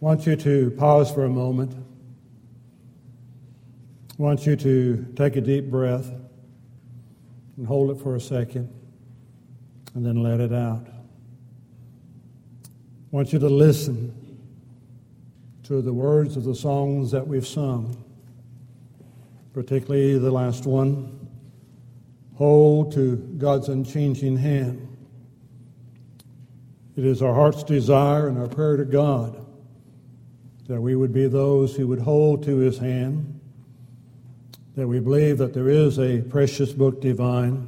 I want you to pause for a moment. I want you to take a deep breath and hold it for a second and then let it out. I want you to listen to the words of the songs that we've sung, particularly the last one Hold to God's unchanging hand. It is our heart's desire and our prayer to God that we would be those who would hold to his hand, that we believe that there is a precious book divine,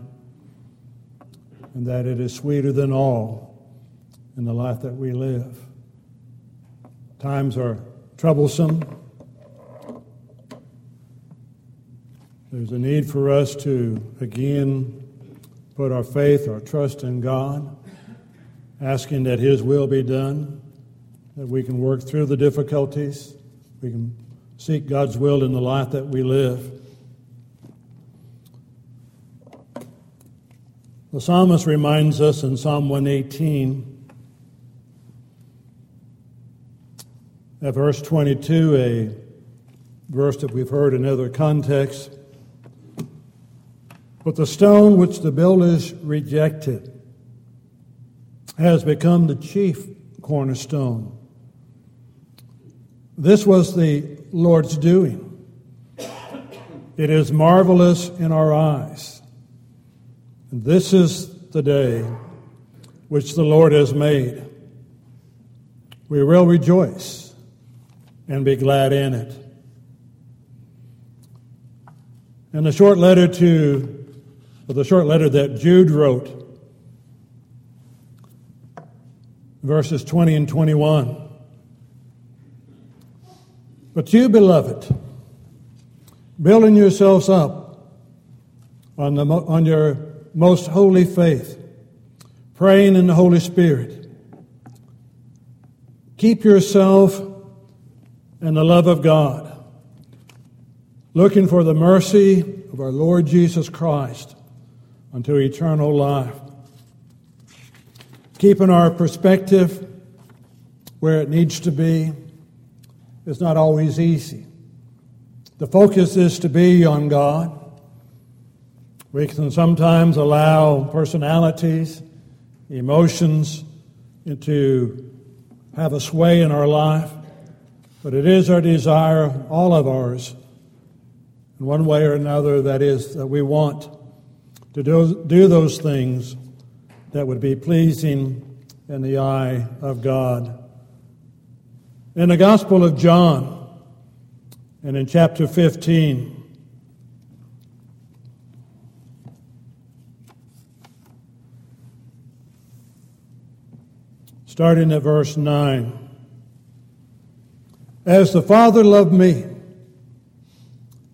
and that it is sweeter than all in the life that we live. Times are troublesome. There's a need for us to again put our faith, our trust in God, asking that His will be done that we can work through the difficulties, we can seek God's will in the life that we live. The psalmist reminds us in Psalm 118, at verse 22, a verse that we've heard in other contexts. But the stone which the builders rejected has become the chief cornerstone. This was the Lord's doing. It is marvelous in our eyes. This is the day which the Lord has made. We will rejoice and be glad in it. And the short letter to, the short letter that Jude wrote, verses 20 and 21. But you, beloved, building yourselves up on, the, on your most holy faith, praying in the Holy Spirit, keep yourself in the love of God, looking for the mercy of our Lord Jesus Christ unto eternal life. Keeping our perspective where it needs to be is not always easy. The focus is to be on God. We can sometimes allow personalities, emotions to have a sway in our life, but it is our desire, all of ours, in one way or another, that is, that we want to do, do those things that would be pleasing in the eye of God. In the Gospel of John, and in chapter 15, starting at verse 9. As the Father loved me,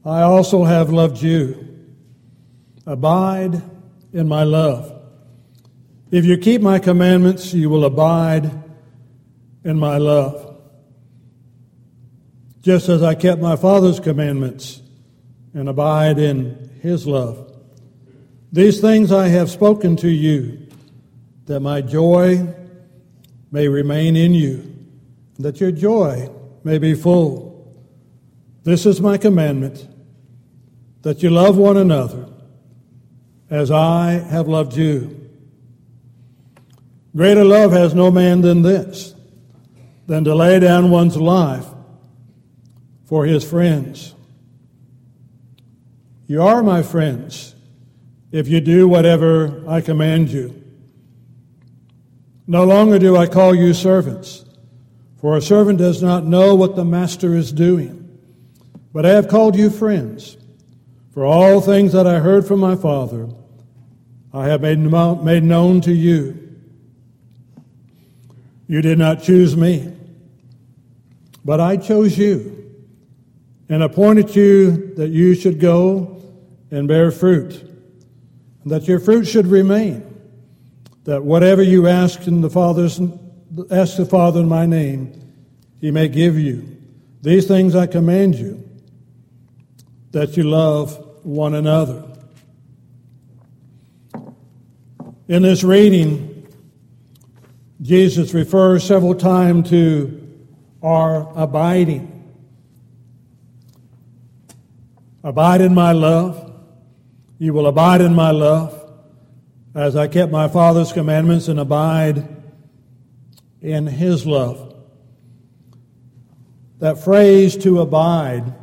I also have loved you. Abide in my love. If you keep my commandments, you will abide in my love just as I kept my Father's commandments and abide in his love. These things I have spoken to you, that my joy may remain in you, that your joy may be full. This is my commandment, that you love one another as I have loved you. Greater love has no man than this, than to lay down one's life for his friends. You are my friends if you do whatever I command you. No longer do I call you servants, for a servant does not know what the master is doing. But I have called you friends, for all things that I heard from my Father I have made, made known to you. You did not choose me, but I chose you and appointed you that you should go and bear fruit, and that your fruit should remain, that whatever you ask in the Father's ask the Father in my name, he may give you. These things I command you, that you love one another. In this reading, Jesus refers several times to our abiding. Abide in my love. You will abide in my love as I kept my Father's commandments and abide in his love. That phrase to abide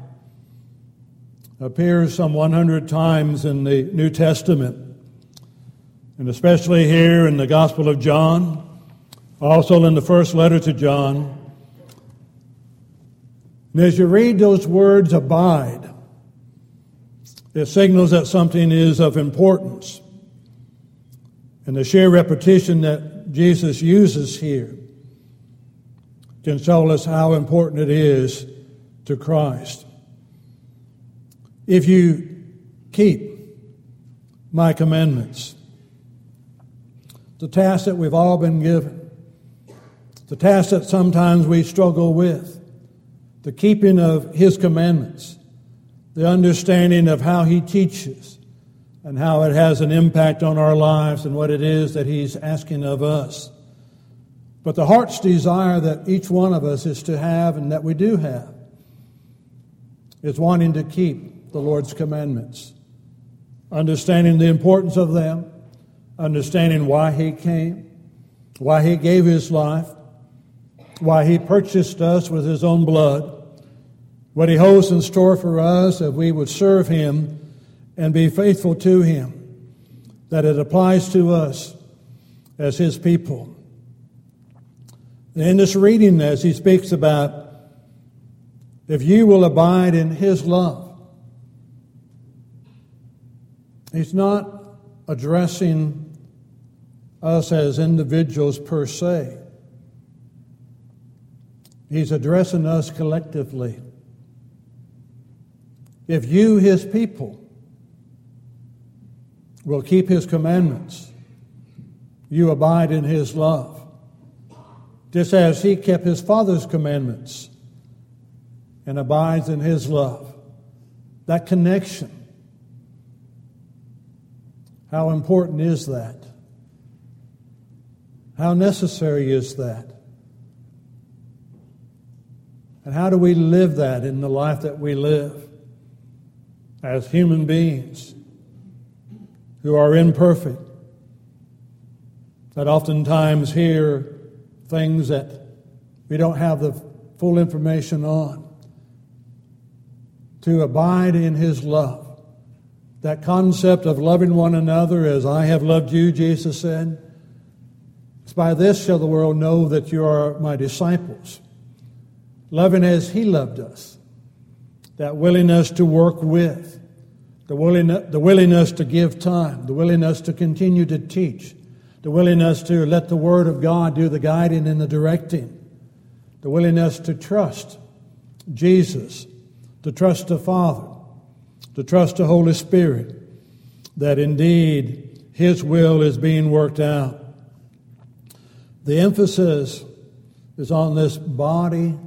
appears some 100 times in the New Testament, and especially here in the Gospel of John, also in the first letter to John. And as you read those words, abide, it signals that something is of importance. And the sheer repetition that Jesus uses here can tell us how important it is to Christ. If you keep my commandments, the task that we've all been given, the task that sometimes we struggle with, the keeping of His commandments, the understanding of how He teaches and how it has an impact on our lives and what it is that He's asking of us. But the heart's desire that each one of us is to have and that we do have is wanting to keep the Lord's commandments, understanding the importance of them, understanding why He came, why He gave His life, why He purchased us with His own blood, what He holds in store for us if we would serve Him and be faithful to Him, that it applies to us as His people. In this reading, as he speaks about, if you will abide in his love, he's not addressing us as individuals per se. He's addressing us collectively. If you, his people, will keep his commandments, you abide in his love just as he kept his Father's commandments and abides in his love. That connection. How important is that? How necessary is that? And how do we live that in the life that we live as human beings who are imperfect? That oftentimes hear things that we don't have the full information on. To abide in His love. That concept of loving one another as I have loved you, Jesus said. It's by this shall the world know that you are my disciples. Loving as He loved us. That willingness to work with, the, willing, the willingness to give time, the willingness to continue to teach, the willingness to let the Word of God do the guiding and the directing, the willingness to trust Jesus, to trust the Father, to trust the Holy Spirit, that indeed His will is being worked out. The emphasis is on this body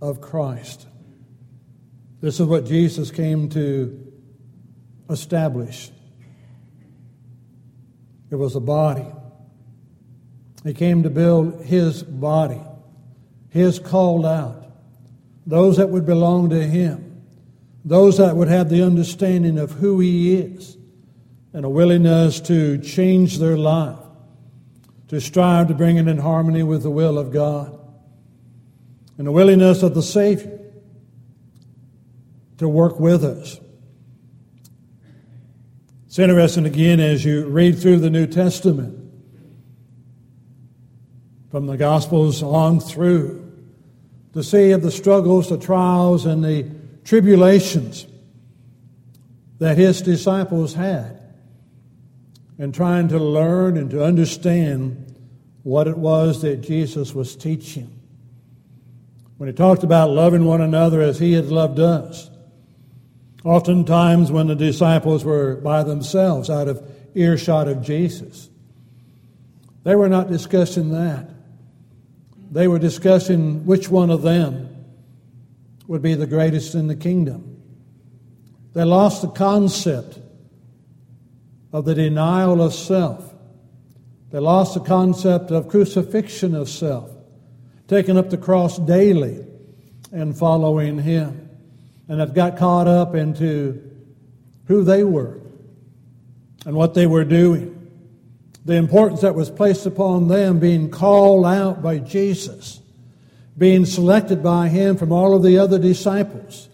of Christ. This is what Jesus came to establish. It was a body. He came to build his body, his called out, those that would belong to him, those that would have the understanding of who he is, and a willingness to change their life, to strive to bring it in harmony with the will of God, and the willingness of the Savior to work with us it's interesting again as you read through the New Testament, from the Gospels on through, to see of the struggles, the trials, and the tribulations that his disciples had in trying to learn and to understand what it was that Jesus was teaching. When he talked about loving one another as he had loved us, Oftentimes, when the disciples were by themselves out of earshot of Jesus, they were not discussing that. They were discussing which one of them would be the greatest in the kingdom. They lost the concept of the denial of self. They lost the concept of crucifixion of self, taking up the cross daily and following Him, and have got caught up into who they were and what they were doing. The importance that was placed upon them being called out by Jesus, being selected by Him from all of the other disciples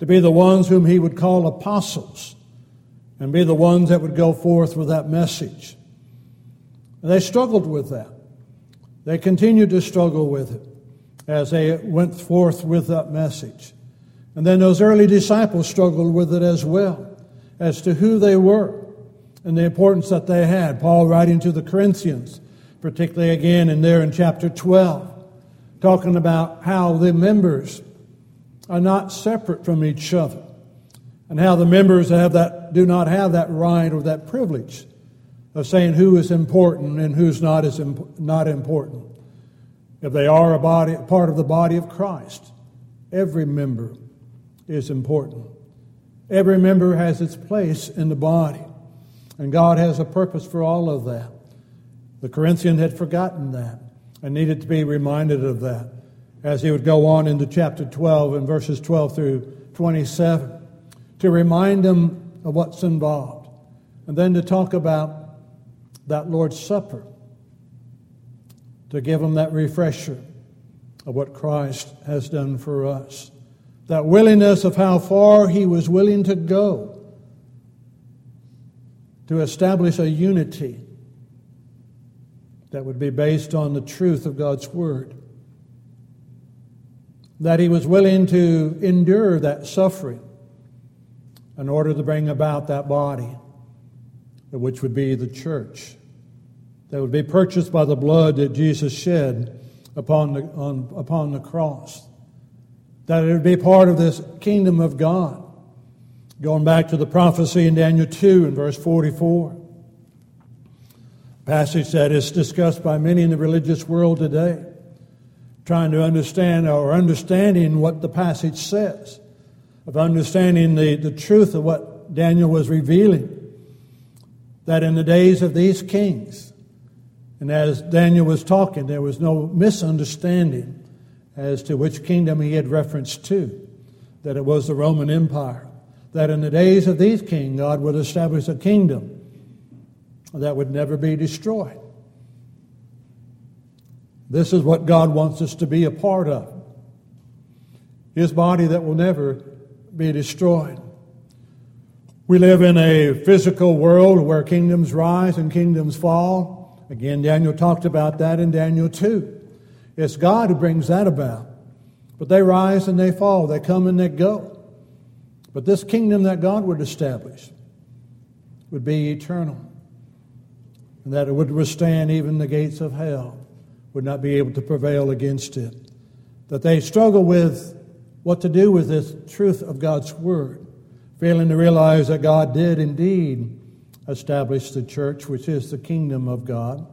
to be the ones whom He would call apostles and be the ones that would go forth with that message. And they struggled with that. They continued to struggle with it as they went forth with that message. And then those early disciples struggled with it as well, as to who they were and the importance that they had. Paul writing to the Corinthians, particularly again in there in chapter 12, talking about how the members are not separate from each other, and how the members have that, do not have that right or that privilege of saying who is important and who's not, is imp- not important. If they are a body, part of the body of Christ, every member is important. Every member has its place in the body, and God has a purpose for all of that. The Corinthian had forgotten that and needed to be reminded of that as he would go on into chapter 12 and verses 12 through 27 to remind them of what's involved, and then to talk about that Lord's Supper to give them that refresher of what Christ has done for us. That willingness of how far he was willing to go to establish a unity that would be based on the truth of God's Word. That he was willing to endure that suffering in order to bring about that body, which would be the church that would be purchased by the blood that Jesus shed upon the, on, upon the cross. That it would be part of this kingdom of God. Going back to the prophecy in Daniel 2 and verse 44, passage that is discussed by many in the religious world today, trying to understand or understanding what the passage says, of understanding the, the truth of what Daniel was revealing. That in the days of these kings, and as Daniel was talking, there was no misunderstanding as to which kingdom he had reference to, that it was the Roman Empire. That in the days of these kings, God would establish a kingdom that would never be destroyed. This is what God wants us to be a part of His body that will never be destroyed. We live in a physical world where kingdoms rise and kingdoms fall. Again, Daniel talked about that in Daniel 2. It's God who brings that about. But they rise and they fall, they come and they go. But this kingdom that God would establish would be eternal, and that it would withstand even the gates of hell, would not be able to prevail against it. That they struggle with what to do with this truth of God's Word, failing to realize that God did indeed establish the church, which is the kingdom of God.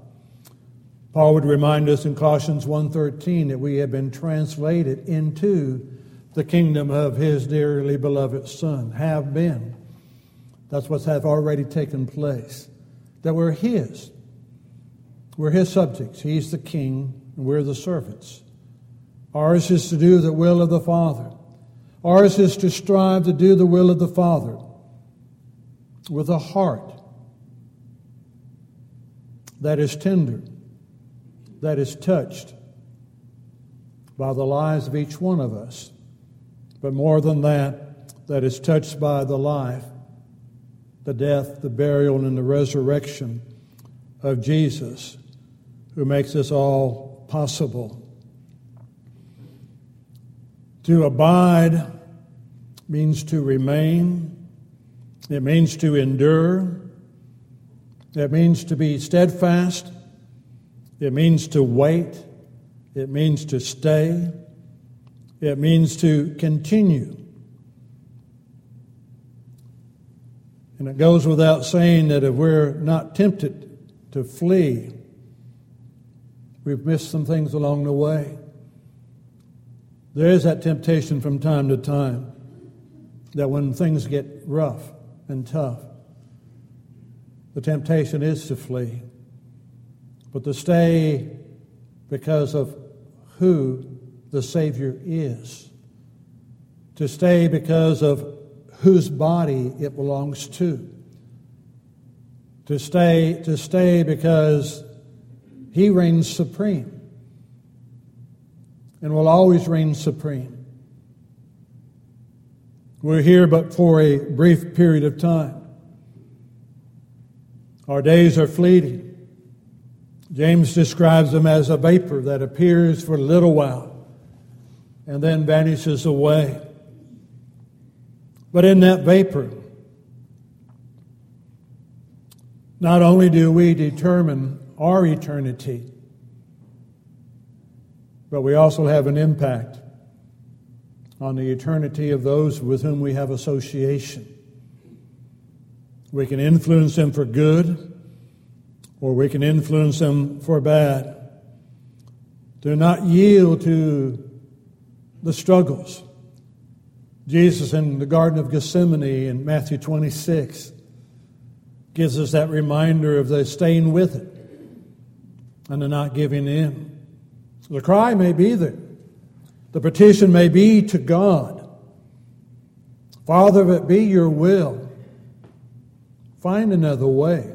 Paul would remind us in Colossians 1:13 that we have been translated into the kingdom of his dearly beloved son. Have been. That's what's has already taken place. That we're his. We're his subjects. He's the king, and we're the servants. Ours is to do the will of the Father. Ours is to strive to do the will of the Father with a heart that is tender, that is touched by the lives of each one of us. But more than that, that is touched by the life, the death, the burial, and the resurrection of Jesus, who makes this all possible. To abide means to remain, it means to endure, it means to be steadfast. It means to wait. It means to stay. It means to continue. And it goes without saying that if we're not tempted to flee, we've missed some things along the way. There is that temptation from time to time that when things get rough and tough, the temptation is to flee, but to stay because of who the Savior is. To stay because of whose body it belongs to. To stay, to stay because he reigns supreme and will always reign supreme. We're here but for a brief period of time. Our days are fleeting. James describes them as a vapor that appears for a little while and then vanishes away. But in that vapor, not only do we determine our eternity, but we also have an impact on the eternity of those with whom we have association. We can influence them for good, or we can influence them for bad. Do not yield to the struggles. Jesus in the Garden of Gethsemane in Matthew 26 gives us that reminder of the staying with it and the not giving in. The cry may be there. The petition may be to God Father, if it be your will, find another way.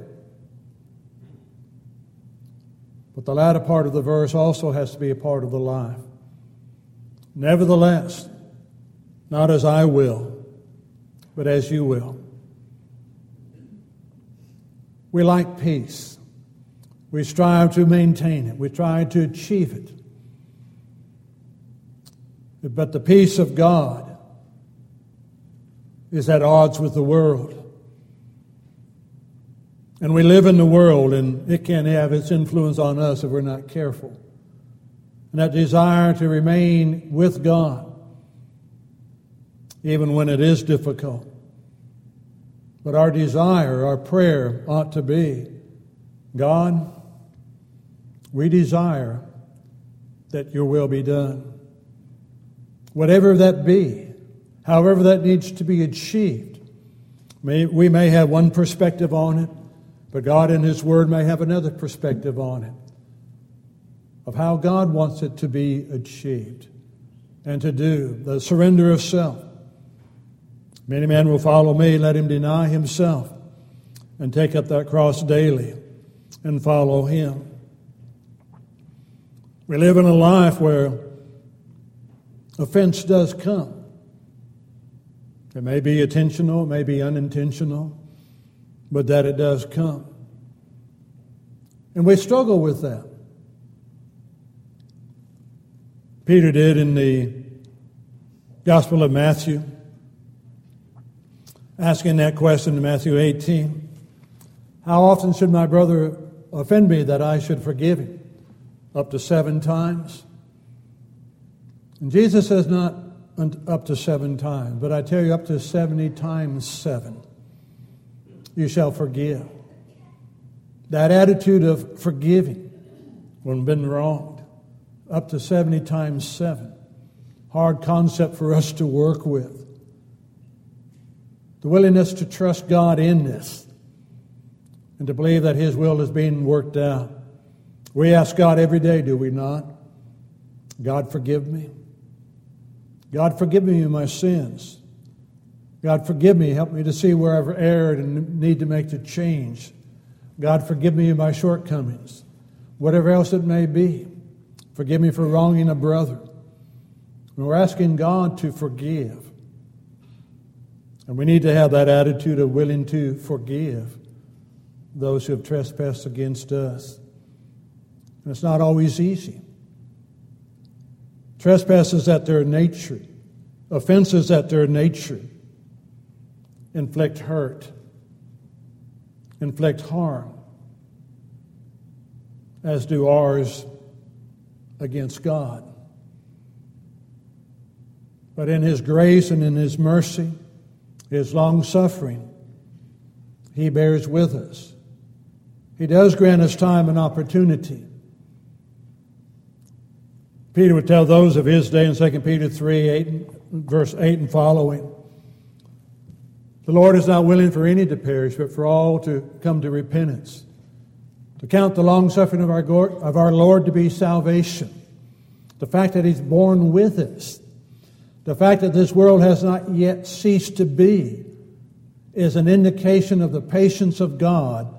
But the latter part of the verse also has to be a part of the life. Nevertheless, not as I will, but as you will. We like peace. We strive to maintain it. We try to achieve it. But the peace of God is at odds with the world. And we live in the world, and it can have its influence on us if we're not careful. And that desire to remain with God, even when it is difficult. But our desire, our prayer ought to be God, we desire that your will be done whatever that be, however that needs to be achieved. May, we may have one perspective on it, but God in His Word may have another perspective on it of how God wants it to be achieved and to do the surrender of self. Many men will follow me, let him deny himself and take up that cross daily and follow him. We live in a life where Offense does come. It may be intentional, it may be unintentional, but that it does come. And we struggle with that. Peter did in the Gospel of Matthew, asking that question in Matthew 18 How often should my brother offend me that I should forgive him? Up to seven times? And Jesus says not up to seven times, but I tell you, up to 70 times seven, you shall forgive. That attitude of forgiving when been wronged, up to 70 times seven. Hard concept for us to work with. The willingness to trust God in this and to believe that His will is being worked out. We ask God every day, do we not? God, forgive me. God, forgive me of my sins. God, forgive me. Help me to see where I've erred and need to make the change. God, forgive me of my shortcomings. Whatever else it may be. Forgive me for wronging a brother. And we're asking God to forgive. And we need to have that attitude of willing to forgive those who have trespassed against us. And it's not always easy. Trespasses at their nature, offenses at their nature, inflict hurt, inflict harm, as do ours against God. But in His grace and in His mercy, His long suffering, He bears with us. He does grant us time and opportunity Peter would tell those of his day in 2 Peter 3, 8, verse 8 and following. The Lord is not willing for any to perish, but for all to come to repentance. To count the long suffering of our, of our Lord to be salvation, The fact that He's borne with us. The fact that this world has not yet ceased to be is an indication of the patience of God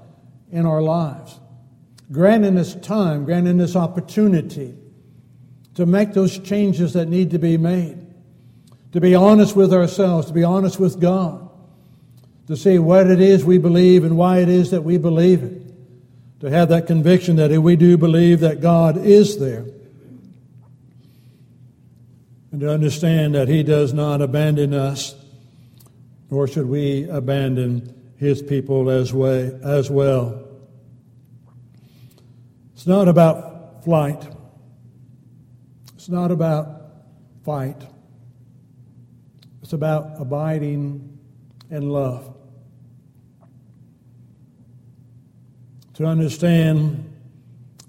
in our lives. Granting us time, granting us opportunity to make those changes that need to be made, to be honest with ourselves, to be honest with God, to see what it is we believe and why it is that we believe it, to have that conviction that we do believe that God is there, and to understand that He does not abandon us, nor should we abandon His people as, way, as well. It's not about flight. It's not about fight. It's about abiding in love. To understand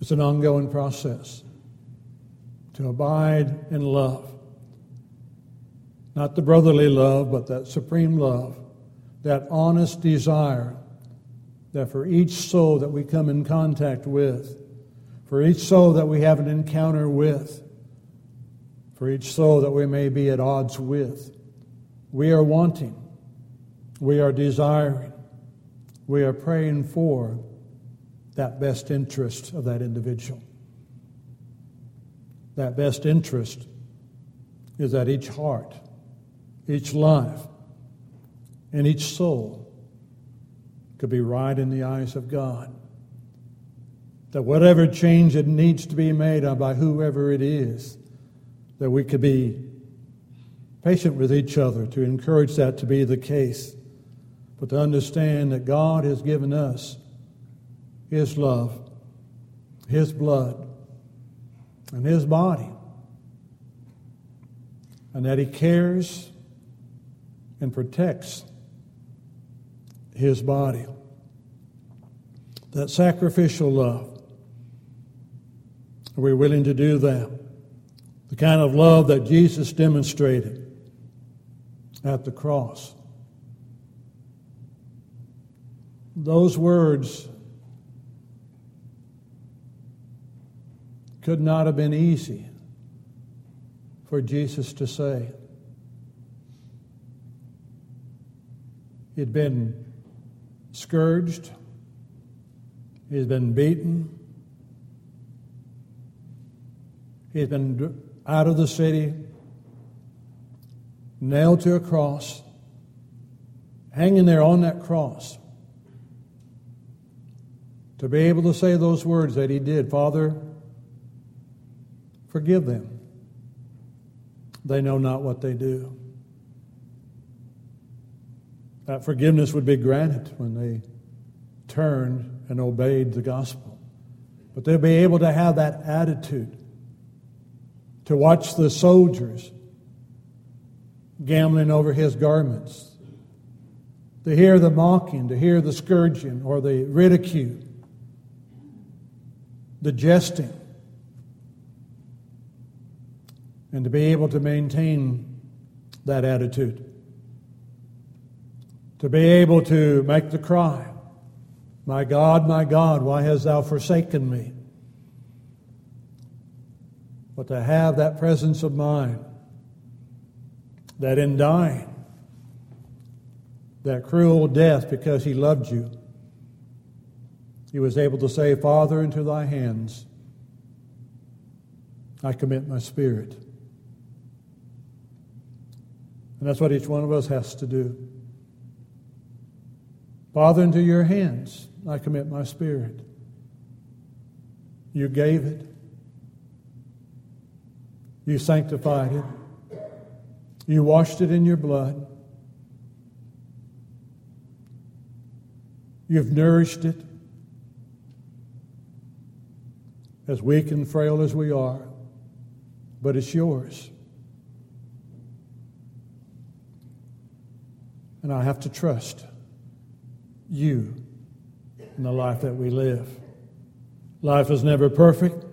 it's an ongoing process. To abide in love. Not the brotherly love, but that supreme love, that honest desire that for each soul that we come in contact with, for each soul that we have an encounter with, for each soul that we may be at odds with. We are wanting, we are desiring, we are praying for that best interest of that individual. That best interest is that each heart, each life, and each soul could be right in the eyes of God. That whatever change it needs to be made by whoever it is, that we could be patient with each other to encourage that to be the case, but to understand that God has given us His love, His blood, and His body, and that He cares and protects His body. That sacrificial love. Are we willing to do that? the kind of love that Jesus demonstrated at the cross. Those words could not have been easy for Jesus to say. He'd been scourged, he'd been beaten, he'd been out of the city, nailed to a cross, hanging there on that cross. To be able to say those words that he did Father, forgive them. They know not what they do. That forgiveness would be granted when they turned and obeyed the gospel. But they'll be able to have that attitude to watch the soldiers gambling over his garments, to hear the mocking, to hear the scourging or the ridicule, the jesting, and to be able to maintain that attitude, to be able to make the cry, My God, my God, why hast thou forsaken me? but to have that presence of mind that in dying, that cruel death because he loved you, he was able to say, Father, into thy hands I commit my spirit. And that's what each one of us has to do. Father, into your hands I commit my spirit. You gave it. You sanctified it. You washed it in your blood. You've nourished it. As weak and frail as we are, but it's yours. And I have to trust you in the life that we live. Life is never perfect.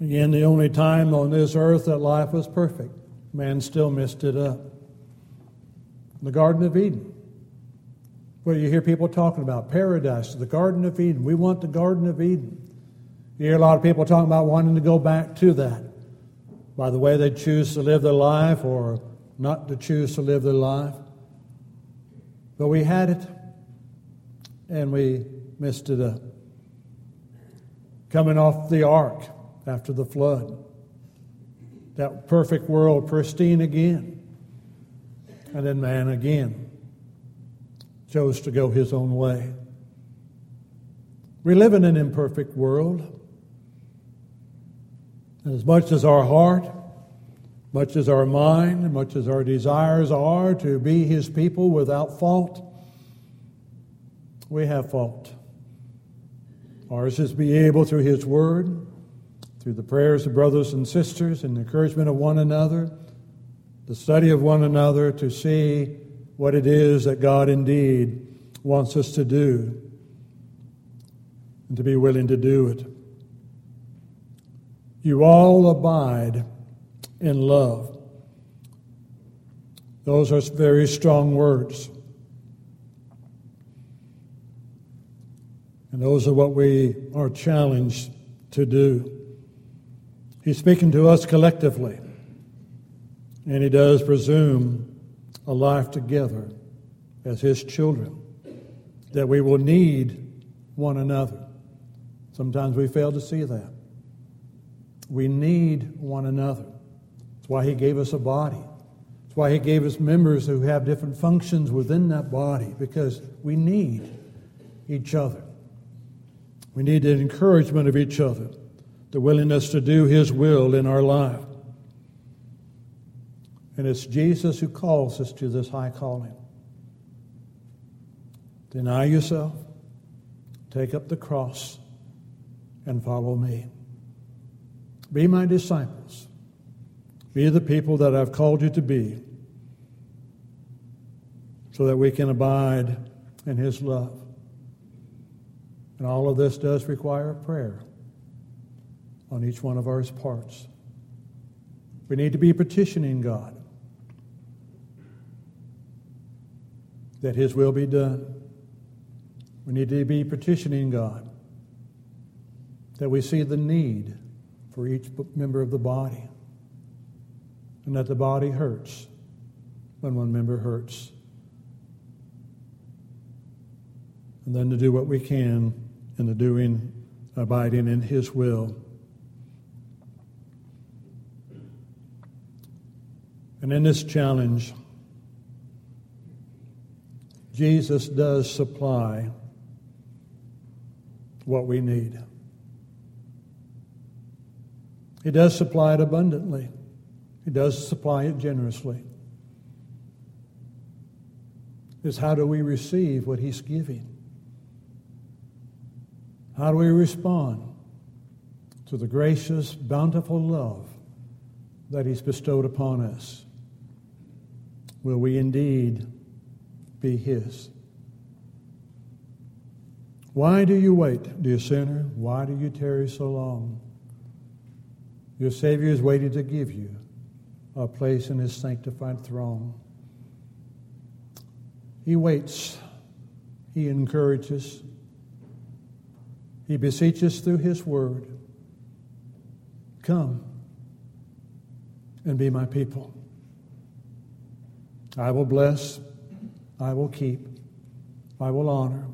Again, the only time on this earth that life was perfect, man still messed it up. The Garden of Eden. Well, you hear people talking about paradise, the Garden of Eden. We want the Garden of Eden. You hear a lot of people talking about wanting to go back to that by the way they choose to live their life or not to choose to live their life. But we had it and we messed it up. Coming off the ark after the flood, that perfect world pristine again. And then man again chose to go his own way. We live in an imperfect world. And as much as our heart, much as our mind, much as our desires are to be His people without fault, we have fault. Ours is to be able through His Word, through the prayers of brothers and sisters, and the encouragement of one another, the study of one another, to see what it is that God indeed wants us to do, and to be willing to do it. You all abide in love. Those are very strong words. And those are what we are challenged to do. He's speaking to us collectively, and he does presume a life together as his children, that we will need one another. Sometimes we fail to see that. We need one another. That's why He gave us a body. That's why He gave us members who have different functions within that body, because we need each other. We need the encouragement of each other, the willingness to do His will in our life. And it's Jesus who calls us to this high calling. Deny yourself, take up the cross, and follow me. Be my disciples. Be the people that I've called you to be so that we can abide in His love. And all of this does require prayer on each one of our parts. We need to be petitioning God that His will be done. We need to be petitioning God that we see the need for each member of the body. And that the body hurts when one member hurts. And then to do what we can in the doing, abiding in His will. And in this challenge, Jesus does supply what we need. He does supply it abundantly, He does supply it generously. Is how do we receive what He's giving? How do we respond to the gracious, bountiful love that He's bestowed upon us? Will we indeed be His? Why do you wait, dear sinner? Why do you tarry so long? Your Savior is waiting to give you a place in His sanctified throne. He waits, He encourages, He beseeches through His word Come and be my people. I will bless, I will keep, I will honor.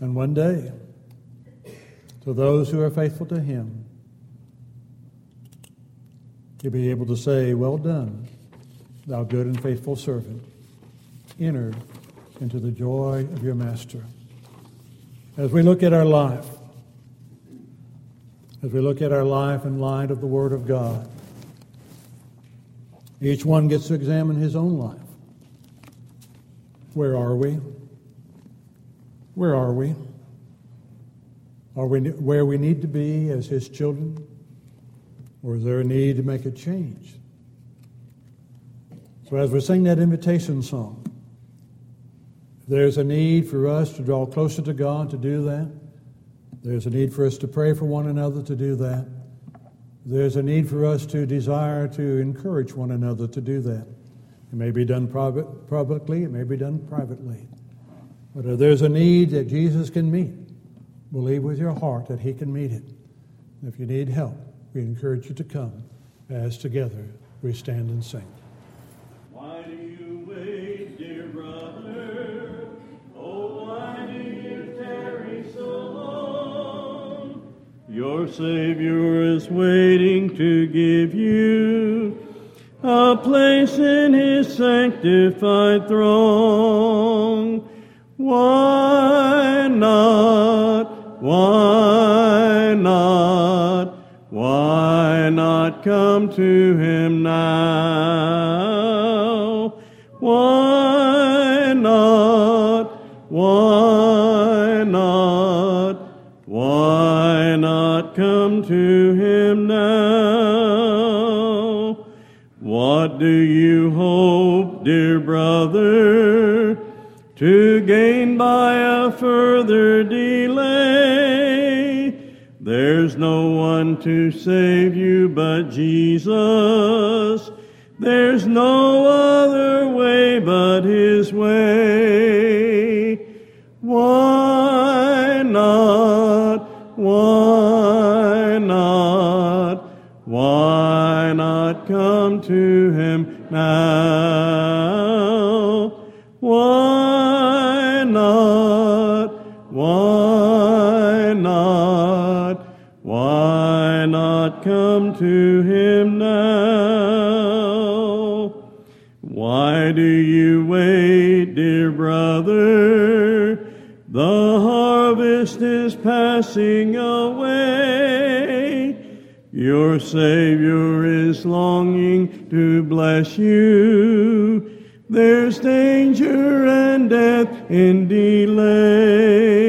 And one day, to those who are faithful to Him, to be able to say, Well done, thou good and faithful servant. Enter into the joy of your master. As we look at our life, as we look at our life in light of the Word of God, each one gets to examine his own life. Where are we? Where are we? Are we where we need to be as His children? Or is there a need to make a change? So, as we sing that invitation song, there's a need for us to draw closer to God to do that. There's a need for us to pray for one another to do that. There's a need for us to desire to encourage one another to do that. It may be done private, publicly, it may be done privately. But if there's a need that Jesus can meet, Believe with your heart that He can meet it. If you need help, we encourage you to come as together we stand and sing. Why do you wait, dear brother? Oh, why do you tarry so long? Your Savior is waiting to give you a place in His sanctified throne. Why not? Why not? Why not come to him now? Why not? Why not? Why not come to him now? What do you hope, dear brother, to gain by a further delay? There's no to save you but Jesus. There's no other way but His way. Why not? Why not? Why not come to Him now? Come to Him now? Why do you wait, dear brother? The harvest is passing away. Your Savior is longing to bless you. There's danger and death in delay.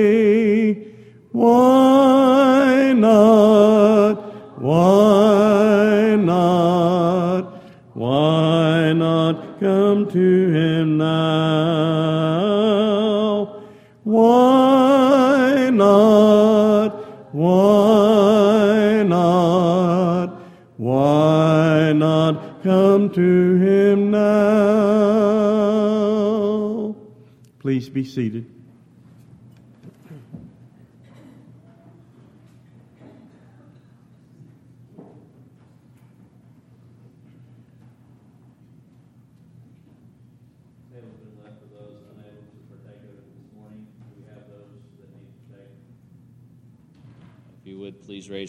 Come to Him now? Why not? Why not? Why not come to Him now? Please be seated.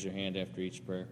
Raise your hand after each prayer.